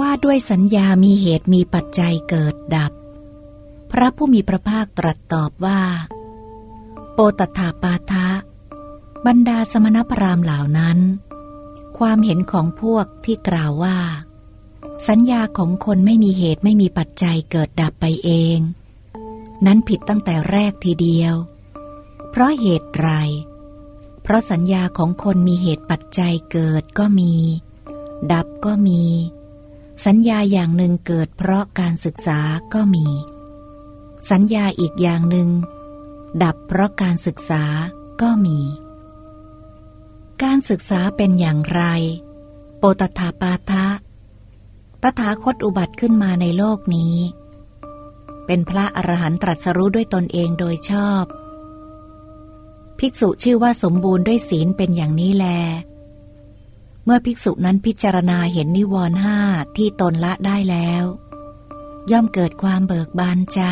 ว่าด้วยสัญญามีเหตุมีปัจจัยเกิดดับ พระผู้มีพระภาคตรัสตอบว่าโปตถาปาทะ บรรดาสมณพราหมณ์เหล่านั้น ความเห็นของพวกที่กล่าวว่า สัญญาของคนไม่มีเหตุไม่มีปัจจัยเกิดดับไปเอง นั้นผิดตั้งแต่แรกทีเดียว เพราะเหตุไร เพราะสัญญาของคนมีเหตุปัจจัยเกิดก็มี ดับก็มี สัญญาอย่างหนึ่งเกิดเพราะการศึกษาก็มี สัญญาอีกอย่างหนึ่ง ดับเพราะการศึกษาก็มี การศึกษาเป็นอย่างไร โปตถาปาทะ ตถาคตอุบัติขึ้นมาในโลกนี้ เป็นพระอรหันตรัสรู้ด้วยตนเองโดยชอบ ภิกษุชื่อว่าสมบูรณ์ด้วยศีลเป็นอย่างนี้แล เมื่อภิกษุนั้นพิจารณาเห็นนิวรณ์ห้าที่ตนละได้แล้ว ย่อมเกิดความเบิกบานใจ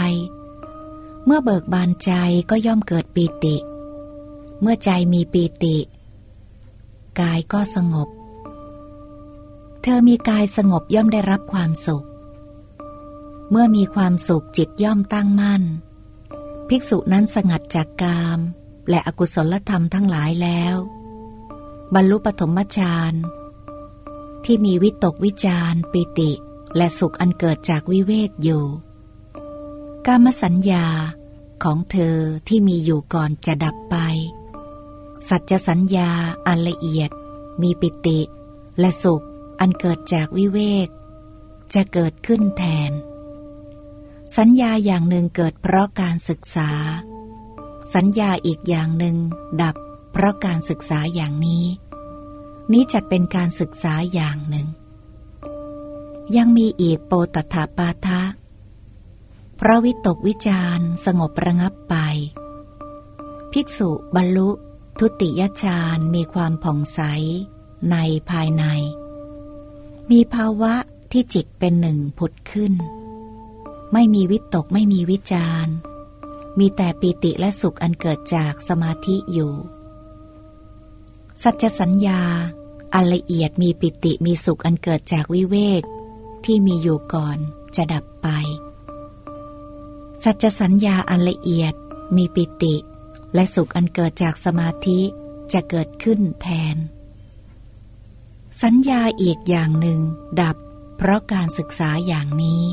เมื่อเบิกบานใจก็ย่อมเกิดปีติ เมื่อใจมีปีติ กายก็สงบ เธอมีกายสงบย่อมได้รับความสุข เมื่อมีความสุขจิตย่อมตั้งมั่น ภิกษุนั้นสงัดจากกาม และอกุศลธรรมทั้งหลายแล้ว บรรลุปฐมฌานที่มีวิตกวิจารปิติ และสุขอันเกิดจากวิเวกอยู่กามสัญญาของเธอที่มีอยู่ก่อนจะดับไป สัจสัญญาอันละเอียด มีปิติ และสุขอันเกิดจากวิเวก จะเกิดขึ้นแทน สัญญาอย่างหนึ่งเกิดเพราะการศึกษา สัญญาอีกอย่างหนึ่งดับ เพราะการศึกษาอย่างนี้ นี้จัดเป็นการศึกษาอย่างหนึ่ง ยังมีอีกโปตถาปาทะพระวิตกวิจารสงบระงับไป ภิกษุบรรลุ ทุติยฌานมีความผ่องใส ในภายใน มีภาวะที่จิตเป็นหนึ่งผุดขึ้น ไม่มีวิตกไม่มีวิจารมีแต่ปีติและสุขอันเกิดจากสมาธิอยู่ สัจสัญญา อันละเอียดมีปิติมีสุขอันเกิดจากวิเวก ที่มีอยู่ก่อนจะดับไป สัจสัญญาอันละเอียดมีปิติ และสุขอันเกิดจากสมาธิจะเกิดขึ้นแทน สัญญาอีกอย่างหนึ่ง ดับ เพราะการศึกษาอย่างนี้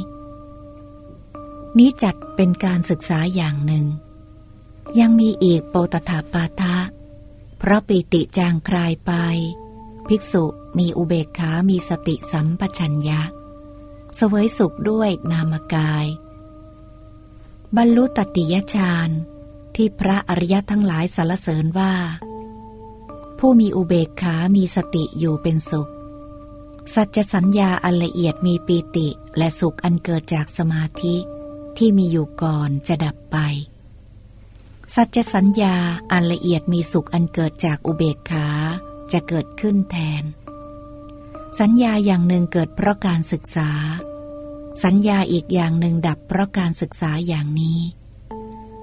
นี้จัดเป็นการศึกษาอย่างหนึ่ง ยังมีอีกโปตถาปาทะ เพราะปิติจางคลายไป ภิกษุมีอุเบกขา มีสติสัมปชัญญะสวยสุขด้วยนามกาย บรรลุตติยฌานที่พระอริยทั้งหลายสรรเสริญว่า ผู้มีอุเบกขา มีสติอยู่เป็นสุข สัจสัญญาอันละเอียดมีปีติและสุขอันเกิดจากสมาธิที่มีอยู่ก่อนจะดับไป สัจสัญญาอันละเอียดมีสุขอันเกิดจากอุเบกขาจะเกิดขึ้นแทน สัญญาอย่างหนึ่งเกิดเพราะการศึกษา สัญญาอีกอย่างหนึ่งดับเพราะการศึกษาอย่างนี้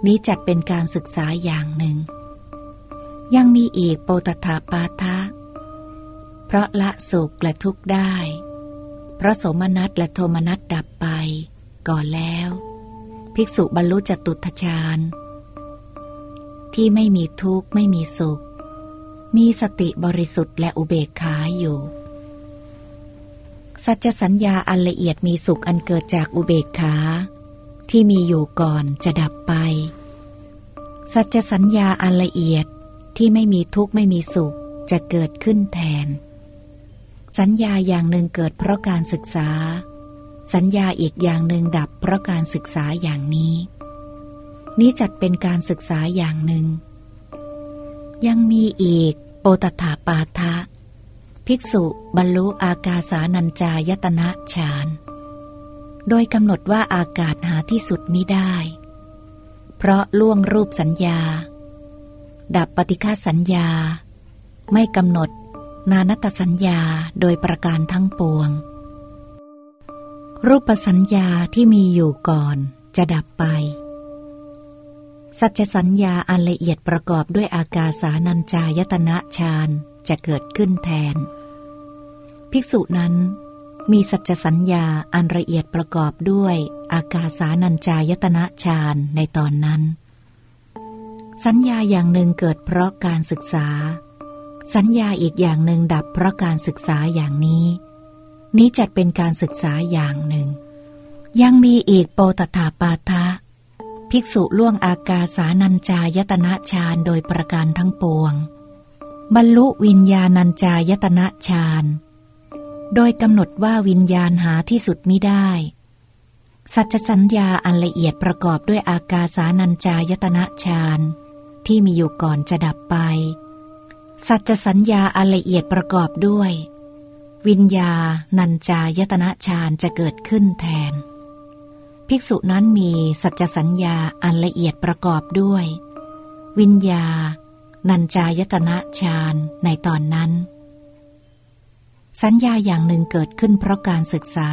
นี้จัดเป็นการศึกษาอย่างหนึ่ง ยังมีอีกโปตถาปาทะ เพราะละสุขและทุกข์ได้ เพราะสมนัตและโทมนัตดับไป ก่อนแล้ว ภิกษุบรรลุจตุทชาญ ที่ไม่มีทุกข์ไม่มีสุข มีสติบริสุทธิ์และอุเบกขาอยู่ สัจสัญญาอันละเอียดมีสุขอันเกิดจากอุเบกขา ที่มีอยู่ก่อนจะดับไป สัจสัญญาอันละเอียดที่ไม่มีทุกข์ไม่มีสุขจะเกิดขึ้นแทน สัญญาอย่างหนึ่งเกิดเพราะการศึกษา สัญญาอีกอย่างหนึ่งดับเพราะการศึกษาอย่างนี้ นี้จัดเป็นการศึกษาอย่างหนึ่ง ยังมีอีกโปตถาปาทะ ภิกษุบรรลุอากาสานัญจายตนะฌานโดยกำหนดว่าอากาศหาที่สุดมิได้ เพราะล่วงรูปสัญญา ดับปฏิฆาสัญญา ไม่กำหนดนานัตสัญญาโดยประการทั้งปวง รูปสัญญาที่มีอยู่ก่อนจะดับไป สัจสัญญาอันละเอียดประกอบด้วยอากาสานัญจายตนะฌานจะเกิดขึ้นแทน ภิกษุนั้น มีสัจสัญญาอันละเอียดประกอบด้วยอากาสานัญจายตนะฌานในตอนนั้น สัญญาอย่างหนึ่งเกิดเพราะการศึกษา สัญญาอีกอย่างหนึ่งดับเพราะการศึกษาอย่างนี้ นี้จัดเป็นการศึกษาอย่างหนึ่ง ยังมีอีกโปตถาปาทะ ภิกษุล่วงอากาสานัญจายตนะฌานโดยประการทั้งปวง บรรลุวิญญาณัญจายตนะฌานโดยกำหนดว่าวิญญาณหาที่สุดมิได้ สัจสัญญาอันละเอียดประกอบด้วยอากาสานัญจายตนะฌานที่มีอยู่ก่อนจะดับไป สัจสัญญาอันละเอียดประกอบด้วย วิญญาณัญจายตนะฌานจะเกิดขึ้นแทน ภิกษุนั้นมีสัจสัญญาอันละเอียดประกอบด้วย วิญญาณัญจายตนะฌานในตอนนั้น สัญญาอย่างหนึ่งเกิดขึ้นเพราะการศึกษา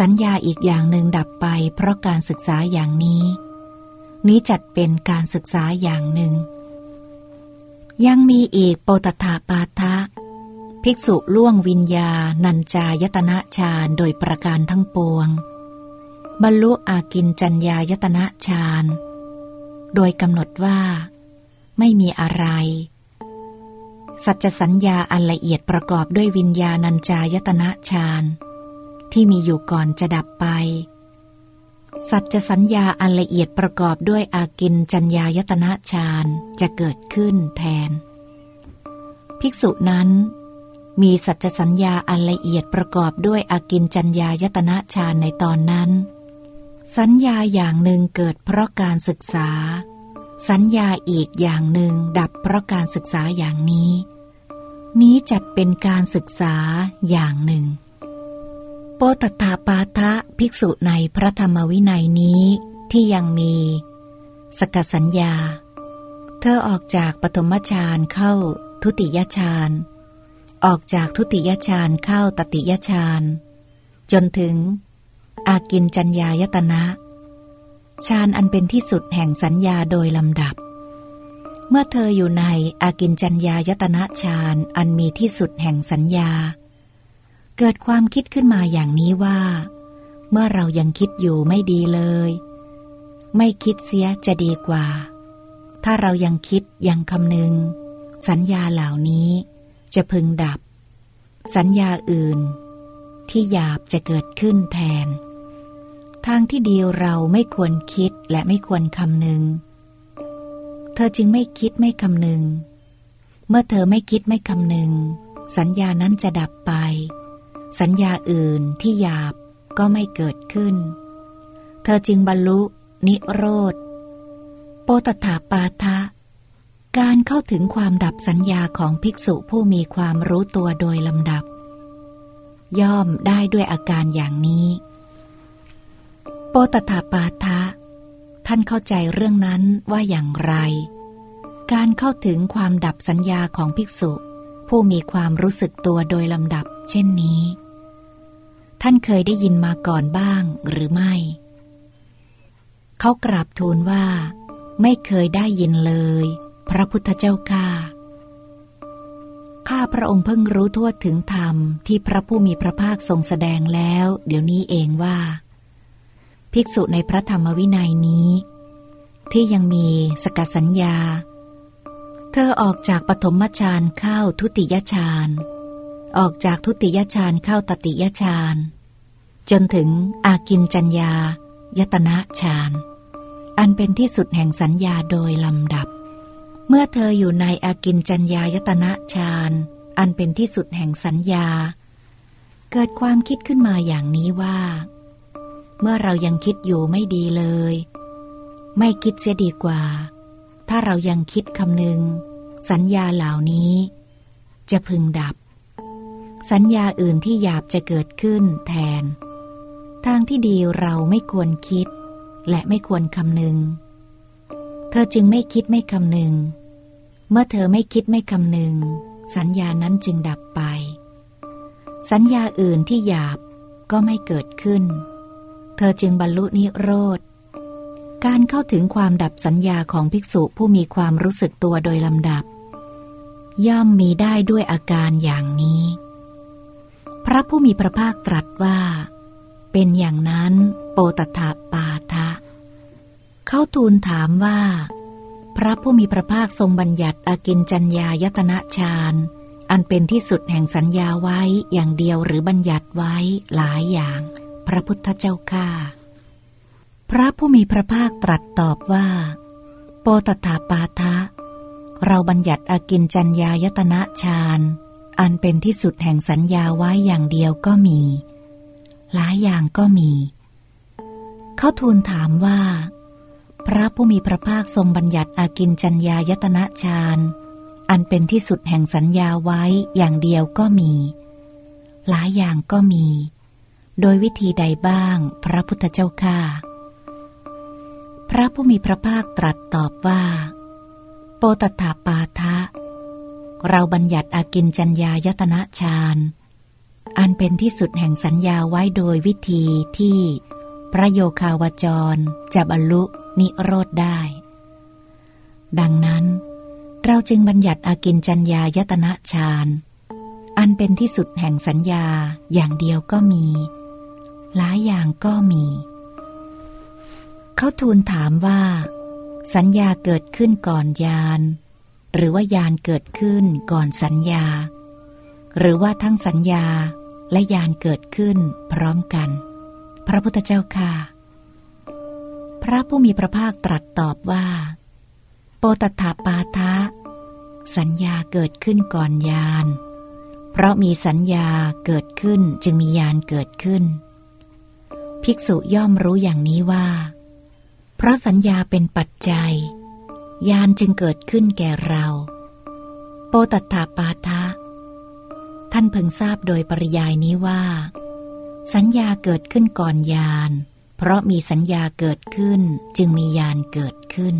สัญญาอีกอย่างหนึ่งดับไปเพราะการศึกษาอย่างนี้ นี้จัดเป็นการศึกษาอย่างหนึ่ง ยังมีอีกโปตถาปาทะ ภิกษุล่วงวิญญา นัญจายตนะฌานโดยประการทั้งปวง บรรลุอากินจัญญายตนะฌาน โดยกำหนดว่า ไม่มีอะไร สัจสัญญาอันละเอียดประกอบด้วยวิญญาณัญจายตนะฌานที่มีอยู่ก่อนจะดับไป สัจสัญญาอันละเอียดประกอบด้วยอากินจัญญายตนะฌานจะเกิดขึ้นแทน ภิกษุนั้นมีสัจสัญญาอันละเอียดประกอบด้วยอากินจัญญายตนะฌานในตอนนั้น สัญญาอย่างหนึ่งเกิดเพราะการศึกษา สัญญาอีกอย่างหนึ่งดับเพราะการศึกษาอย่างนี้ นี้จัดเป็นการศึกษาอย่างหนึ่ง โปตตาปาทะภิกษุในพระธรรมวินัยนี้ที่ยังมี สกสัญญา เธอออกจากปฐมฌานเข้าทุติยฌานออกจากทุติยฌานเข้าตติยฌานจนถึง อากินจัญญายตนะฌานอันเป็นที่สุดแห่งสัญญาโดยลำดับ เมื่อเธออยู่ในอากินจัญญายตนะฌานอันมีที่สุดแห่งสัญญา เกิดความคิดขึ้นมาอย่างนี้ว่า เมื่อเรายังคิดอยู่ไม่ดีเลย ไม่คิดเสียจะดีกว่า ถ้าเรายังคิดยังคำนึง สัญญาเหล่านี้จะพึงดับ สัญญาอื่น ที่หยาบจะเกิดขึ้นแทน ทางที่ดีเราไม่ควรคิดและไม่ควรคำนึง เธอจึงไม่คิดไม่คำนึง เมื่อเธอไม่คิดไม่คำนึง สัญญานั้นจะดับไป สัญญาอื่นที่หยาบก็ไม่เกิดขึ้น เธอจึงบรรลุ นิโรธ โปตถาปาทะ การเข้าถึงความดับสัญญาของภิกษุผู้มีความรู้ตัวโดยลำดับ ย่อมได้ด้วยอาการอย่างนี้ โปตถาปาทะ ท่านเข้าใจเรื่องนั้นว่าอย่างไร การเข้าถึงความดับสัญญาของภิกษุ ผู้มีความรู้สึกตัวโดยลำดับ เช่นนี้ ท่านเคยได้ยินมาก่อนบ้างหรือไม่ เขากราบทูลว่า ไม่เคยได้ยินเลย พระพุทธเจ้าข้าข้าพระองค์เพิ่งรู้ทั่วถึงธรรมที่พระผู้มีพระภาคทรงแสดงแล้ว เดี๋ยวนี้เองว่า ภิกษุในพระธรรมวินัยนี้ ที่ยังมีสกสัญญา เธอออกจากปฐมฌานเข้าทุติยฌานออกจากทุติยฌานเข้าตติยฌานจนถึงอากินจัญญายตนะฌานอันเป็นที่สุดแห่งสัญญาโดยลำดับ เมื่อเธออยู่ในอากินจัญญายตนะฌานอันเป็นที่สุดแห่งสัญญา เกิดความคิดขึ้นมาอย่างนี้ว่า เมื่อเรายังคิดอยู่ไม่ดีเลย ไม่คิดเสียดีกว่า ถ้าเรายังคิดคำนึง สัญญาเหล่านี้ จะพึงดับ สัญญาอื่นที่หยาบจะเกิดขึ้นแทน ทางที่ดีเราไม่ควรคิด และไม่ควรคำนึง เธอจึงไม่คิดไม่คำนึง เมื่อเธอไม่คิดไม่คำนึง สัญญานั้นจึงดับไป สัญญาอื่นที่หยาบก็ไม่เกิดขึ้น เธอจึงบรรลุนิโรธ การเข้าถึงความดับสัญญาของภิกษุผู้มีความรู้สึกตัวโดยลำดับ ย่อมมีได้ด้วยอาการอย่างนี้ พระผู้มีพระภาคตรัสว่า เป็นอย่างนั้นโปตถาปาทะ เขาทูลถามว่า พระผู้มีพระภาคทรงบัญญัติอากินจัญญายตนะฌานอันเป็นที่สุดแห่งสัญญาไว้อย่างเดียวหรือบัญญัติไว้หลายอย่าง พระพุทธเจ้าข้าพระผู้มีพระภาคตรัสตอบว่า โปตถาปาทะ เราบัญญัติอากินจัญญายตนะฌานอันเป็นที่สุดแห่งสัญญาไว้อย่างเดียวก็มี หลายอย่างก็มี เขาทูลถามว่า พระผู้มีพระภาคทรงบัญญัติอากินจัญญายตนะฌานอันเป็นที่สุดแห่งสัญญาไว้อย่างเดียวก็มี หลายอย่างก็มี โดยวิธีใดบ้าง พระพุทธเจ้าค่าพระผู้มีพระภาคตรัสตอบว่า โปตถาปาทะ เราบัญญัติอากินจัญญายตนะฌานอันเป็นที่สุดแห่งสัญญาไว้โดยวิธีที่พระโยคาวจร จะบรรลุนิโรธได้ ดังนั้น เราจึงบัญญัติอากินจัญญายตนะฌานอันเป็นที่สุดแห่งสัญญาอย่างเดียวก็มี หลายอย่างก็มี เขาทูลถามว่า สัญญาเกิดขึ้นก่อนยาน หรือว่ายานเกิดขึ้นก่อนสัญญา หรือว่าทั้งสัญญาและยานเกิดขึ้นพร้อมกัน พระพุทธเจ้าค่ะ พระผู้มีพระภาคตรัสตอบว่า โปตถาปาทะ สัญญาเกิดขึ้นก่อนยาน เพราะมีสัญญาเกิดขึ้นจึงมียานเกิดขึ้น ภิกษุย่อมรู้อย่างนี้ว่า เพราะสัญญาเป็นปัจจัยยานจึงเกิดขึ้นแก่เรา โปตัถาปาทะ ท่านเพิ่งทราบโดยปริยายนี้ว่า สัญญาเกิดขึ้นก่อนยานเพราะมีสัญญาเกิดขึ้นจึงมียานเกิดขึ้น